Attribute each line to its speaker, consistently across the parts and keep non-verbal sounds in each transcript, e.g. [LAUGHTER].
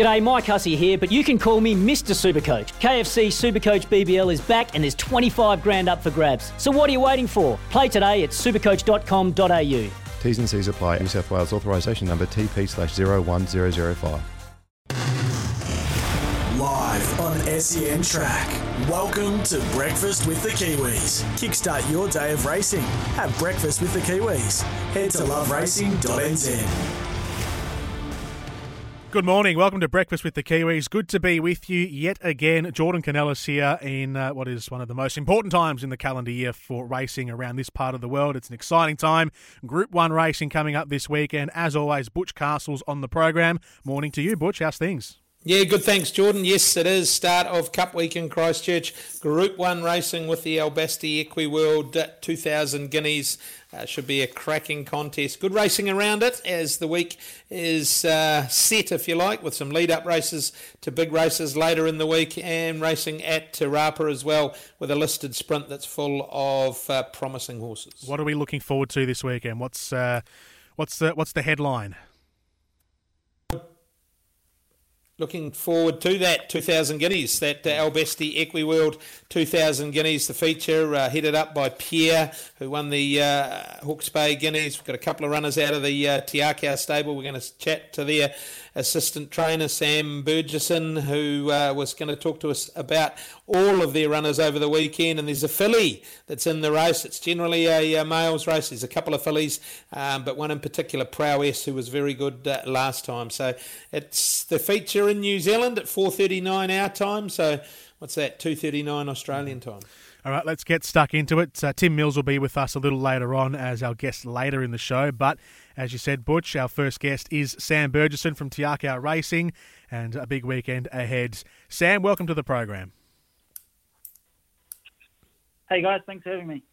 Speaker 1: G'day, Mike Hussey here, but you can call me Mr. Supercoach. KFC Supercoach BBL is back and there's 25 grand up for grabs. So what are you waiting for? Play today at supercoach.com.au.
Speaker 2: T's and C's apply. New South Wales authorisation number TP slash 01005.
Speaker 3: Live on SEN Track. Welcome to Breakfast with the Kiwis. Kickstart your day of racing. Have breakfast with the Kiwis. Head to loveracing.nz.
Speaker 4: Good morning. Welcome to Breakfast with the Kiwis. Good to be with you yet again. Jordan Canellis here in uh, what is one of the most important times in the calendar year for racing around this part of the world. It's an exciting time. Group 1 racing coming up this weekend. As always, Butch Castles on the program. Morning to you, Butch. How's things?
Speaker 5: Yeah, good. Thanks, Jordan. Yes, it is start of Cup Week in Christchurch. Group One racing with the Albasti Equiworld 2000 Guineas. Uh, should be a cracking contest. Good racing around it as the week is uh, set, if you like, with some lead up races to big races later in the week and racing at Te Rapa as well with a listed sprint that's full of uh, promising horses.
Speaker 4: What are we looking forward to this weekend? What's uh, what's the what's the headline?
Speaker 5: Looking forward to that 2000 guineas, that uh, Albasti Equiworld 2000 guineas, the feature uh, headed up by Pierre, who won the uh, Hawke's Bay Guineas. We've got a couple of runners out of the uh, Te Akau stable. We're going to chat to their assistant trainer, Sam Bergerson, who uh, was going to talk to us about all of their runners over the weekend. And there's a filly that's in the race. It's generally a, a males race. There's a couple of fillies, um, but one in particular, Prowess, who was very good uh, last time. So it's the feature in New Zealand at 4:39 our time. So what's that? 2:39 Australian time.
Speaker 4: All right, let's get stuck into it. Uh, Tim Mills will be with us a little later on as our guest later in the show. But as you said, Butch, our first guest is Sam Bergerson from Te Akau Racing and a big weekend ahead. Sam, welcome to the program.
Speaker 6: Hey guys, thanks for having me.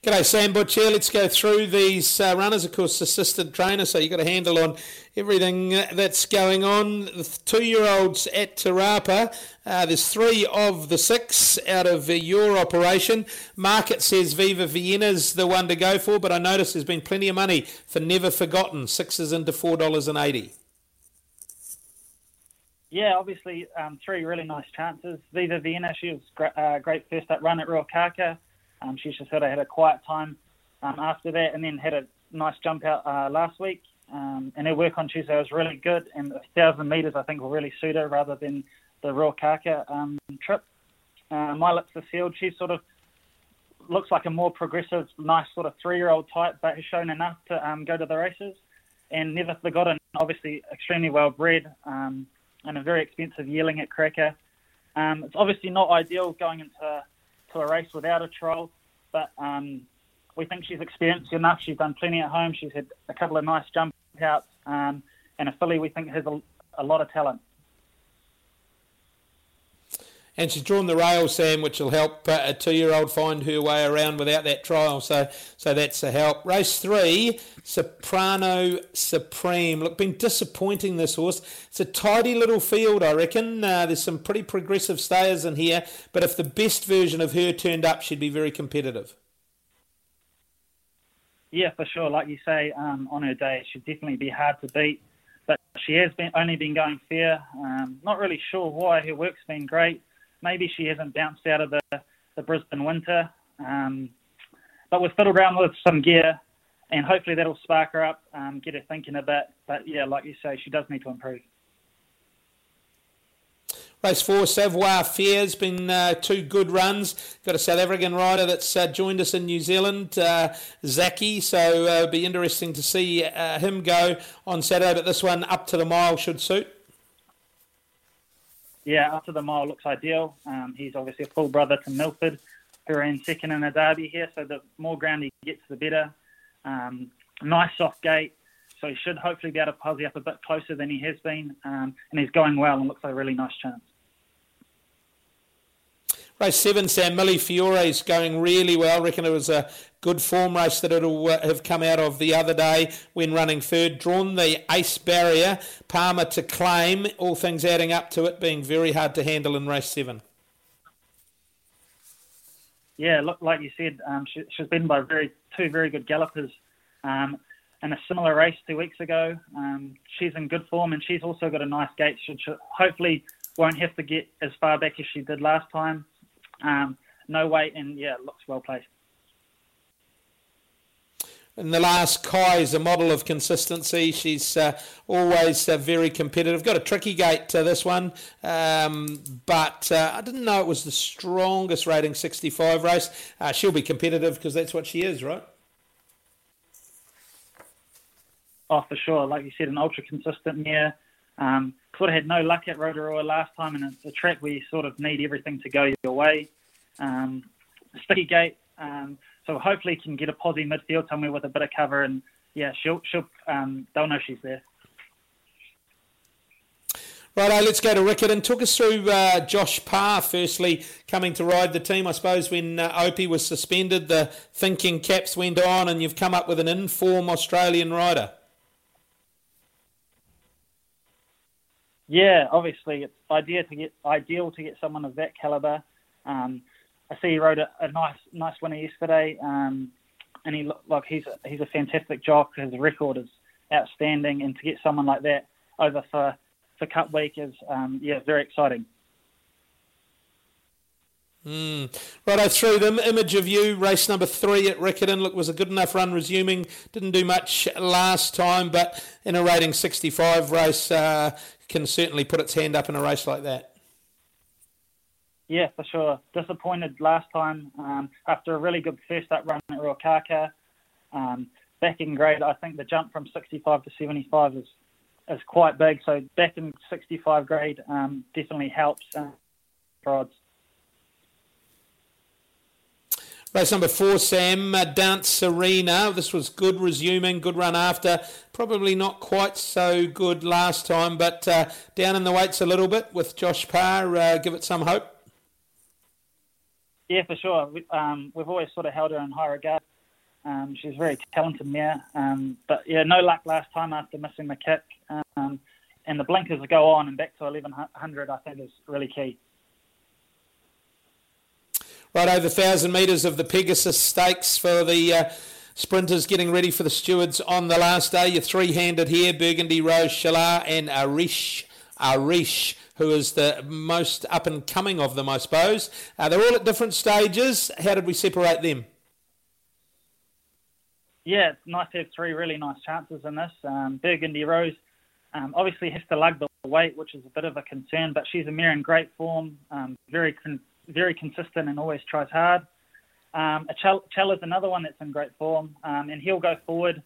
Speaker 5: G'day, Sam Butch here. Let's go through these uh, runners. Of course, assistant trainer, so you've got a handle on everything uh, that's going on. The two year olds at Te Rapa. Uh, there's three of the six out of uh, your operation. Market says Viva Vienna's the one to go for, but I notice there's been plenty of money for Never Forgotten. Sixes into $4.80.
Speaker 6: Yeah, obviously, um, three really nice chances. Viva Vienna, she was great, uh, great first up run at Ruakaka. Um, she just sort of had a quiet time um, after that, and then had a nice jump out uh, last week. Um, and her work on Tuesday was really good, and the thousand meters I think will really suit her rather than the Ruakaka um, trip. Uh, My Lips Are Sealed, she sort of looks like a more progressive, nice sort of three-year-old type, but has shown enough to um, go to the races. And Never Forgotten, obviously extremely well bred um, and a very expensive yearling at Karaka. Um, it's obviously not ideal going into to a race without a trial, but um, we think she's experienced enough. She's done plenty at home. She's had a couple of nice jump outs, um, and a filly we think has a, a lot of talent.
Speaker 5: And she's drawn the rail, Sam, which will help a two-year-old find her way around without that trial. So, so that's a help. Race three, Soprano Supreme. Look, been disappointing this horse. It's a tidy little field, I reckon. Uh, there's some pretty progressive stayers in here, but if the best version of her turned up, she'd be very competitive.
Speaker 6: Yeah, for sure. Like you say, um, on her day, she'd definitely be hard to beat. But she has been only been going fair. Um, not really sure why. Her work's been great maybe she hasn't bounced out of the, the Brisbane winter. Um, but we've fiddled around with some gear, and hopefully that'll spark her up, um, get her thinking a bit. But yeah, like you say, she does need to improve.
Speaker 5: Race four, Savoir Fair's been uh, two good runs. Got a South African rider that's uh, joined us in New Zealand, uh, Zaki. So uh, it'll be interesting to see uh, him go on Saturday. But this one up to the mile should suit
Speaker 6: yeah, to the mile looks ideal. Um, he's obviously a full brother to Milford, who in second in a derby here. So the more ground he gets, the better. Um, nice soft gate, so he should hopefully be able to posse up a bit closer than he has been. Um, and he's going well and looks like a really nice chance.
Speaker 5: Race seven, Sam Millie Fiore is going really well. I reckon it was a good form race that it'll uh, have come out of the other day when running third. Drawn the ace barrier, Palmer to claim, all things adding up to it being very hard to handle in race seven.
Speaker 6: Yeah, look, like you said, um, she, she's been by very two very good gallopers. Um, in a similar race two weeks ago. Um, she's in good form, and she's also got a nice gate. She hopefully won't have to get as far back as she did last time. Um, no weight, and yeah, looks well placed.
Speaker 5: And the last, Kai is a model of consistency. She's uh, always uh, very competitive. Got a tricky gate to this one, um, but uh, I didn't know it was the strongest rating 65 race. Uh, she'll be competitive because that's what she is, right?
Speaker 6: Oh, for sure. Like you said, an ultra consistent mare. Um, sort of had no luck at Rotorua last time, and it's a track where you sort of need everything to go your way. Um, sticky gate. Um, so hopefully can get a posse midfield somewhere with a bit of cover, and yeah, she'll she'll um, they'll know she's there.
Speaker 5: Righto, let's go to Riccarton. Took us through uh, Josh Parr, firstly, coming to ride the team. I suppose when uh, Opie was suspended, the thinking caps went on, and you've come up with an inform Australian rider.
Speaker 6: Yeah, obviously it's ideal to get ideal to get someone of that caliber. Um, I see he rode a, a nice nice winner yesterday, um, and he like he's a, he's a fantastic jock. His record is outstanding, and to get someone like that over for for Cup Week is um, yeah very exciting.
Speaker 5: Mm. Right, I threw them. Image of you, race number three at Riccarton. Look, was a good enough run resuming. Didn't do much last time, but in a rating 65 race, uh, can certainly put its hand up in a race like that.
Speaker 6: Yeah, for sure. Disappointed last time um, after a really good first up run at Ruakaka. Um, back in grade, I think the jump from 65 to 75 is is quite big. So back in 65 grade um, definitely helps uh.
Speaker 5: Race number four, Sam, uh, Dance Serena. This was good resuming, good run after. Probably not quite so good last time, but uh, down in the weights a little bit with Josh Parr. Uh, give it some hope.
Speaker 6: Yeah, for sure. We, um, we've always sort of held her in high regard. Um, she's very talented mare, um, but yeah, no luck last time after missing the kick. Um, and the blinkers go on and back to 1100, I think, is really key.
Speaker 5: Right over 1,000 metres of the Pegasus Stakes for the uh, sprinters getting ready for the stewards on the last day. You're three handed here Burgundy Rose Shalar and Arish. Arish who is the most up and coming of them, I suppose. Uh, they're all at different stages. How did we separate them?
Speaker 6: Yeah, nice to have three really nice chances in this. Um, Burgundy Rose um, obviously has to lug the weight, which is a bit of a concern, but she's a mare in great form, um, very con- very consistent and always tries hard. Um, Chell is another one that's in great form, um, and he'll go forward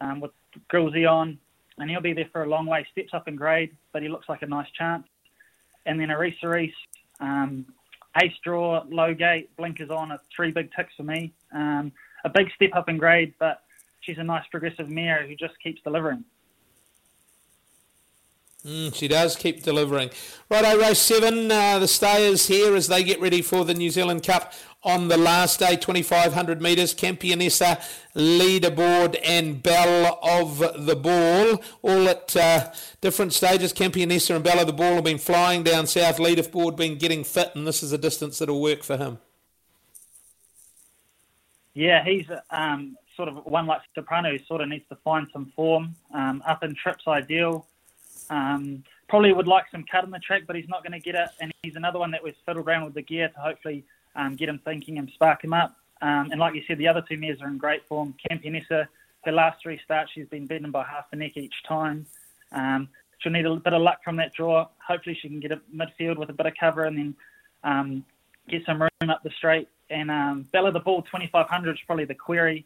Speaker 6: um, with Grillsy on, and he'll be there for a long way. Steps up in grade, but he looks like a nice chance and then a Reese um, ace draw, low gate, blinkers on, are three big ticks for me. Um, a big step up in grade, but she's a nice progressive mare who just keeps delivering.
Speaker 5: Mm, she does keep delivering. Righto, race seven. Uh, the stayers here as they get ready for the New Zealand Cup on the last day, 2,500 metres. Campionessa, leaderboard, and Belle of the Ball, all at uh, different stages. Campionessa and Belle of the Ball have been flying down south. Leaderboard been getting fit, and this is a distance that'll work for him.
Speaker 6: Yeah, he's um, sort of one like Soprano who sort of needs to find some form. Um, up in trips, ideal. Um, probably would like some cut in the track, but he's not going to get it. And he's another one that was fiddled around with the gear to hopefully um, get him thinking and spark him up. Um, and like you said, the other two mares are in great form. Campionessa, her last three starts, she's been beaten by half a neck each time. Um, she'll need a bit of luck from that draw. Hopefully, she can get a midfield with a bit of cover and then um, get some room up the straight. And um, Belle of the Ball 2500 is probably the query,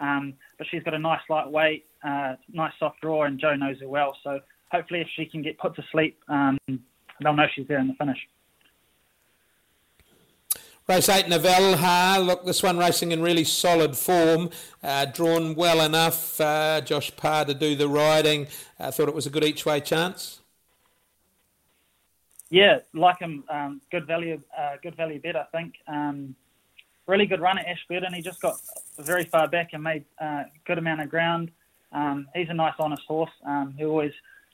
Speaker 6: um, but she's got a nice lightweight, uh, nice soft draw, and Joe knows her well. So hopefully, if she can get put to sleep, um, they'll know she's there in the finish.
Speaker 5: Race 8, Navelha. Look, this one racing in really solid form. Uh, drawn well enough. Uh, Josh Parr to do the riding. I uh, thought it was a good each way chance.
Speaker 6: Yeah, like him. Um, good value, uh, good value bet, I think. Um, really good run at Ashburton. He just got very far back and made a uh, good amount of ground. Um, he's a nice, honest horse um, who always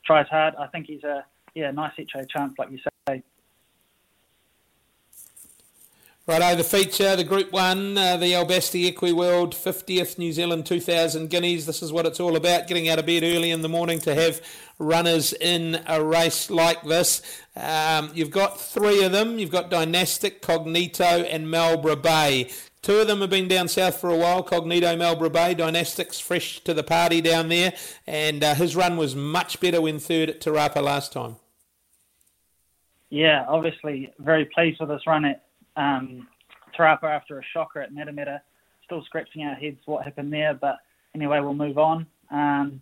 Speaker 6: tries hard. I think he's a yeah nice way chance, like you say.
Speaker 5: Righto, the feature, the Group 1, uh, the Albasti Equi World 50th New Zealand 2000 Guineas. This is what it's all about, getting out of bed early in the morning to have runners in a race like this. Um, you've got three of them. You've got Dynastic, Cognito and Marlborough Bay. Two of them have been down south for a while. Cognito, Marlborough Bay, Dynastics fresh to the party down there, and uh, his run was much better when third at Te Rapa last time.
Speaker 6: Yeah, obviously very pleased with this run at um, Te Rapa after a shocker at Matamata. Still scratching our heads what happened there, but anyway, we'll move on. Um,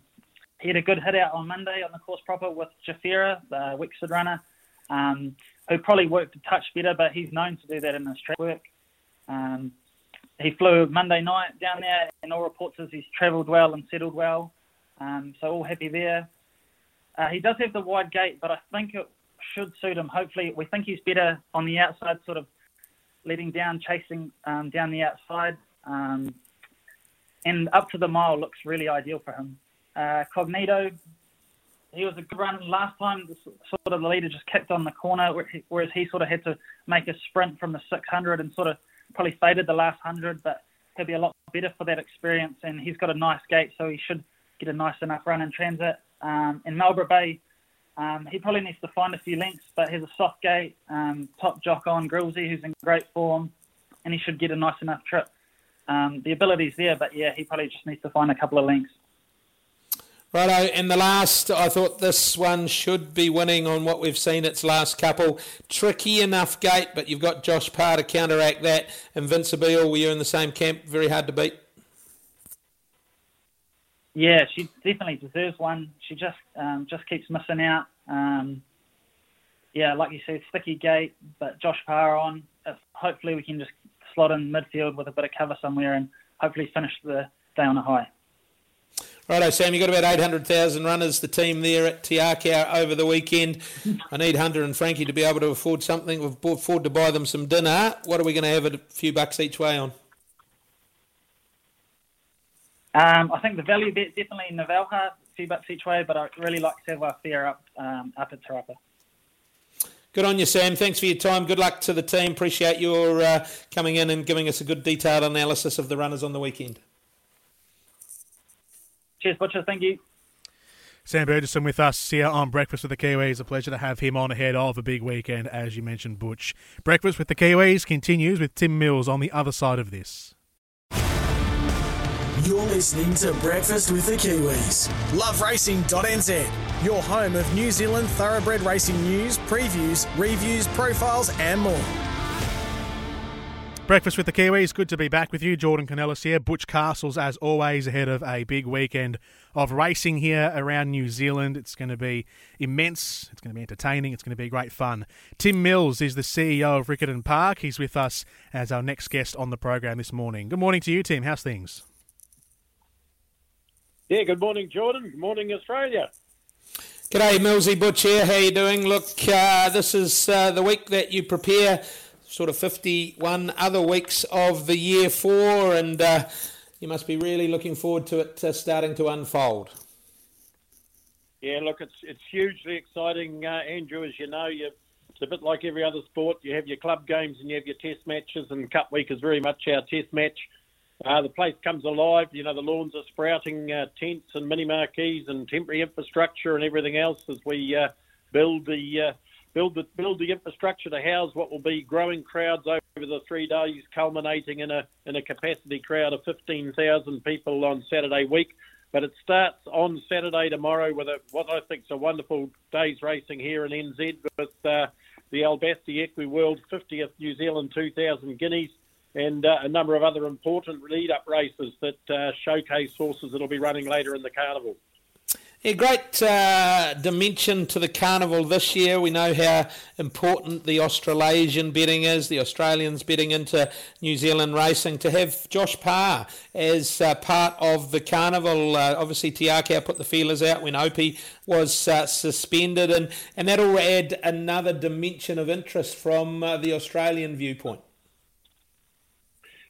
Speaker 6: he had a good hit out on Monday on the course proper with Jafira, the Wexford runner, um, who probably worked a touch better, but he's known to do that in his track work. Um, he flew Monday night down there, and all reports is he's travelled well and settled well, um, so all happy there. Uh, he does have the wide gate, but I think it should suit him. Hopefully, we think he's better on the outside, sort of letting down, chasing um, down the outside. Um, and up to the mile looks really ideal for him. Uh, Cognito, he was a good run last time. Sort of the leader just kicked on the corner, whereas he sort of had to make a sprint from the 600 and sort of probably faded the last 100, but he'll be a lot better for that experience. And he's got a nice gate, so he should get a nice enough run in transit. Um, in Marlborough Bay, um, he probably needs to find a few links, but has a soft gate, um, top jock on Grillsy, who's in great form, and he should get a nice enough trip. Um, the ability's there, but yeah, he probably just needs to find a couple of links.
Speaker 5: Righto, and the last, I thought this one should be winning on what we've seen its last couple. Tricky enough gate, but you've got Josh Parr to counteract that. Invincible, were you in the same camp? Very hard to beat.
Speaker 6: Yeah, she definitely deserves one. She just um, just keeps missing out. Um, yeah, like you said, sticky gate, but Josh Parr on. If, hopefully, we can just slot in midfield with a bit of cover somewhere and hopefully finish the day on a high.
Speaker 5: Righto, Sam, you've got about 800,000 runners, the team there at Te Akau over the weekend. I need Hunter and Frankie to be able to afford something, We've afford to buy them some dinner. What are we going to have a few bucks each way on?
Speaker 6: Um, I think the value bet definitely in Navelha, a few bucks each way, but I really like to have our fare up um, up at Te Rapa.
Speaker 5: Good on you, Sam. Thanks for your time. Good luck to the team. Appreciate your uh, coming in and giving us a good detailed analysis of the runners on the weekend.
Speaker 6: Cheers, Butcher. Thank you.
Speaker 4: Sam Bergerson with us here on Breakfast with the Kiwis. A pleasure to have him on ahead of a big weekend, as you mentioned, Butch. Breakfast with the Kiwis continues with Tim Mills on the other side of this.
Speaker 3: You're listening to Breakfast with the Kiwis. LoveRacing.nz, your home of New Zealand thoroughbred racing news, previews, reviews, profiles, and more.
Speaker 4: Breakfast with the Kiwis. Good to be back with you. Jordan Canellis here. Butch Castles, as always, ahead of a big weekend of racing here around New Zealand. It's going to be immense. It's going to be entertaining. It's going to be great fun. Tim Mills is the CEO of Riccarton Park. He's with us as our next guest on the program this morning. Good morning to you, Tim. How's things?
Speaker 7: Yeah, good morning, Jordan. Good morning, Australia.
Speaker 5: G'day, Millsy Butch here. How you doing? Look, uh, this is uh, the week that you prepare sort of 51 other weeks of the year four, and uh, you must be really looking forward to it uh, starting to unfold.
Speaker 7: Yeah, look, it's it's hugely exciting, uh, Andrew. As you know, you, it's a bit like every other sport. You have your club games and you have your test matches, and Cup Week is very much our test match. Uh, the place comes alive. You know, the lawns are sprouting uh, tents and mini marquees and temporary infrastructure and everything else as we uh, build the uh, build the build the infrastructure to house what will be growing crowds over the three days, culminating in a in a capacity crowd of 15,000 people on Saturday week. But it starts on Saturday tomorrow with a, what I think is a wonderful day's racing here in NZ with uh, the Albasti Equi World 50th New Zealand 2000 Guineas and uh, a number of other important lead-up races that uh, showcase horses that will be running later in the carnival.
Speaker 5: A great uh, dimension to the carnival this year. We know how important the Australasian betting is, the Australians betting into New Zealand racing. To have Josh Parr as uh, part of the carnival, uh, obviously Te Akau put the feelers out when Opie was uh, suspended, and, and that'll add another dimension of interest from uh, the Australian viewpoint.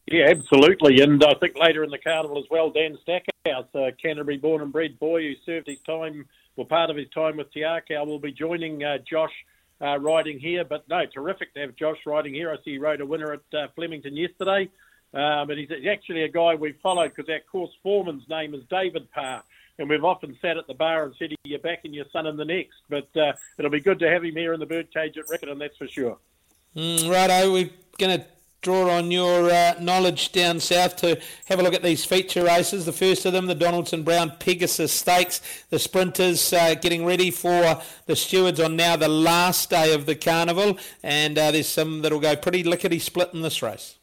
Speaker 7: Yeah, absolutely. And I think later in the carnival as well, Dan Stackhouse, a Canterbury born and bred boy who served his time, well, part of his time with Te Akau, will be joining uh, Josh uh, riding here. But no, terrific to have Josh riding here. I see he rode a winner at uh, Flemington yesterday. Um, and he's actually a guy we've followed because our course foreman's name is David Parr. And we've often sat at the bar and said, you're back and your son in the next. But uh, it'll be good to have him here in the birdcage at Riccarton, that's for sure.
Speaker 5: Mm, righto, we're going to draw on your uh, knowledge down south to have a look at these feature races. The first of them, the Donaldson Brown Pegasus Stakes. The sprinters uh, getting ready for the stewards on now the last day of the carnival, and uh, there's some that'll go pretty lickety split in this race.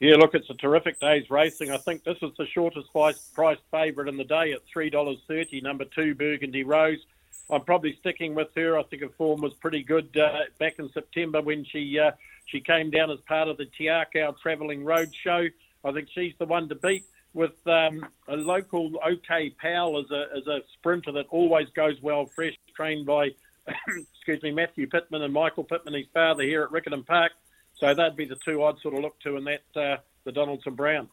Speaker 7: Yeah, look, it's a terrific day's racing. I think this is the shortest price favourite in the day at three dollars thirty. Number two, Burgundy Rose. I'm probably sticking with her. I think her form was pretty good uh, back in September when she uh, she came down as part of the Te Akau Travelling Road Show. I think she's the one to beat with um, a local OK Powell as a as a sprinter that always goes well fresh, trained by [COUGHS] excuse me Matthew Pitman and Michael Pitman, his father here at Riccarton Park. So that'd be the two I'd sort of look to in that uh, the Donaldson Brown.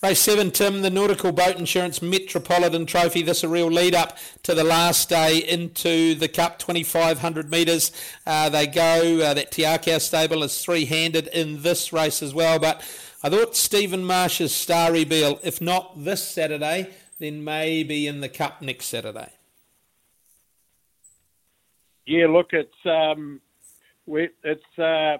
Speaker 5: Race seven, Tim, the Nautical Boat Insurance Metropolitan Trophy. This is a real lead up to the last day into the Cup, 2,500 metres. Uh, they go. Uh, that Te Akau stable is three handed in this race as well. But I thought Stephen Marsh's Starry Beale, if not this Saturday, then maybe in the Cup next Saturday.
Speaker 7: Yeah, look, it's um, it's uh,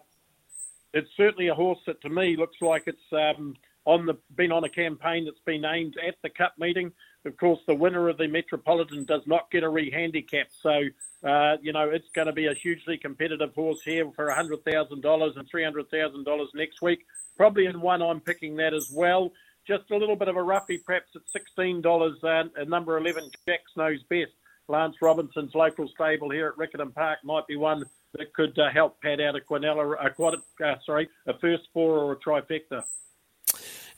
Speaker 7: it's certainly a horse that to me looks like it's um, on the been on a campaign that's been aimed at the Cup meeting. Of course, the winner of the Metropolitan does not get a re-handicap, so uh, you know it's going to be a hugely competitive horse here for hundred thousand dollars and three hundred thousand dollars next week. Probably in one, I'm picking that as well. Just a little bit of a roughie, perhaps at sixteen dollars. Uh, number eleven, Jack's knows best. Lance Robinson's local stable here at Riccarton Park might be one that could uh, help pad out a Quinella, a, uh, sorry, a first four or a trifecta.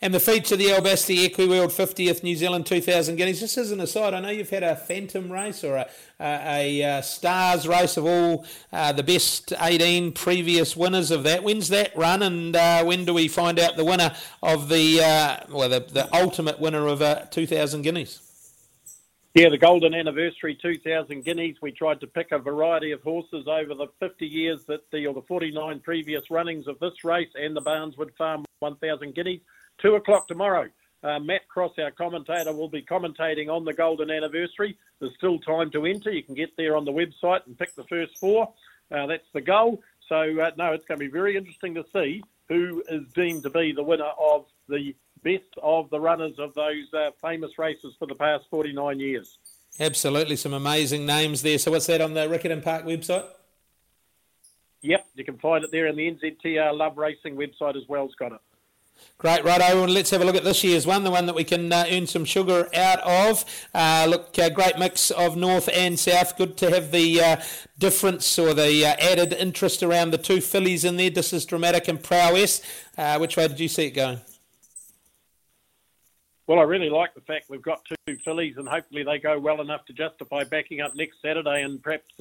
Speaker 5: And the feature, the Albasti Equiworld 50th New Zealand 2000 Guineas. Just as an aside, I know you've had a Phantom race or a, a, a Stars race of all uh, the best 18 previous winners of that. When's that run, and uh, when do we find out the winner of the uh, well, the, the ultimate winner of uh, 2000 Guineas?
Speaker 7: Yeah, the Golden Anniversary 2000 Guineas. We tried to pick a variety of horses over the 50 years that the or the 49 previous runnings of this race and the Barneswood Farm 1000 Guineas. Two o'clock tomorrow. Uh, Matt Cross, our commentator, will be commentating on the golden anniversary. There's still time to enter. You can get there on the website and pick the first four. Uh, that's the goal. So, uh, no, it's going to be very interesting to see who is deemed to be the winner of the best of the runners of those uh, famous races for the past 49 years.
Speaker 5: Absolutely, some amazing names there. So, what's that on the Riccarton Park website?
Speaker 7: Yep, you can find it there in the NZTR Love Racing website as well, has got Scott.
Speaker 5: Great, right, Owen. Let's have a look at this year's one, the one that we can uh, earn some sugar out of. Uh, look, uh, great mix of north and south. Good to have the uh, difference or the uh, added interest around the two fillies in there. This is dramatic and prowess. Uh, which way did you see it going?
Speaker 7: Well, I really like the fact we've got two fillies, and hopefully they go well enough to justify backing up next Saturday, and perhaps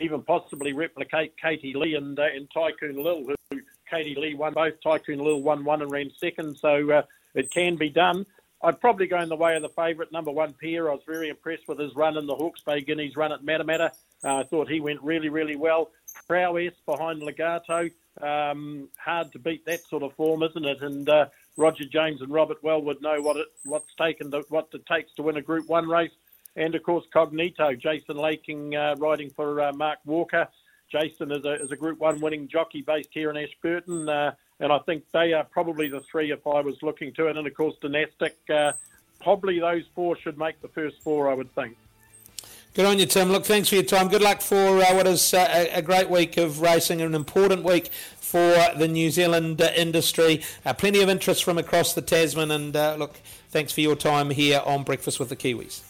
Speaker 7: even possibly replicate Katie Lee and, and Tycoon Lil, who Katie Lee won both. Tycoon Lil won one and ran second, so uh, it can be done. I'd probably go in the way of the favourite, number one Pierre. I was very impressed with his run in the Hawke's Bay Guineas run at Matamata. Uh, I thought he went really, really well. Prowess behind Legato. Um, hard to beat that sort of form, isn't it? And uh, Roger James and Robert Wellwood know what it what's taken to, what it takes to win a Group One race. And of course, Cognito, Jason Laking uh, riding for uh, Mark Walker. Jason is a, is a Group 1 winning jockey based here in Ashburton. Uh, and I think they are probably the three if I was looking to it. And of course, Dynastic, uh, probably those four should make the first four, I would think.
Speaker 5: Good on you, Tim. Look, thanks for your time. Good luck for uh, what is uh, a great week of racing and an important week for the New Zealand uh, industry. Uh, plenty of interest from across the Tasman. And uh, look, thanks for your time here on Breakfast with the Kiwis.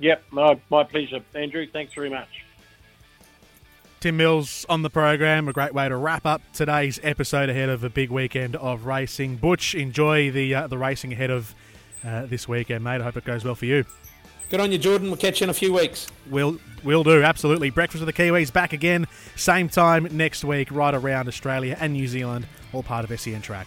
Speaker 7: Yep, my, my pleasure, Andrew. Thanks very much.
Speaker 4: Tim Mills on the program. A great way to wrap up today's episode ahead of a big weekend of racing. Butch, enjoy the uh, the racing ahead of uh, this weekend, mate. I hope it goes well for you.
Speaker 5: Good on you, Jordan. We'll catch you in a few weeks.
Speaker 4: We'll we'll do absolutely. Breakfast with the Kiwis back again, same time next week, right around Australia and New Zealand, all part of SEN Track.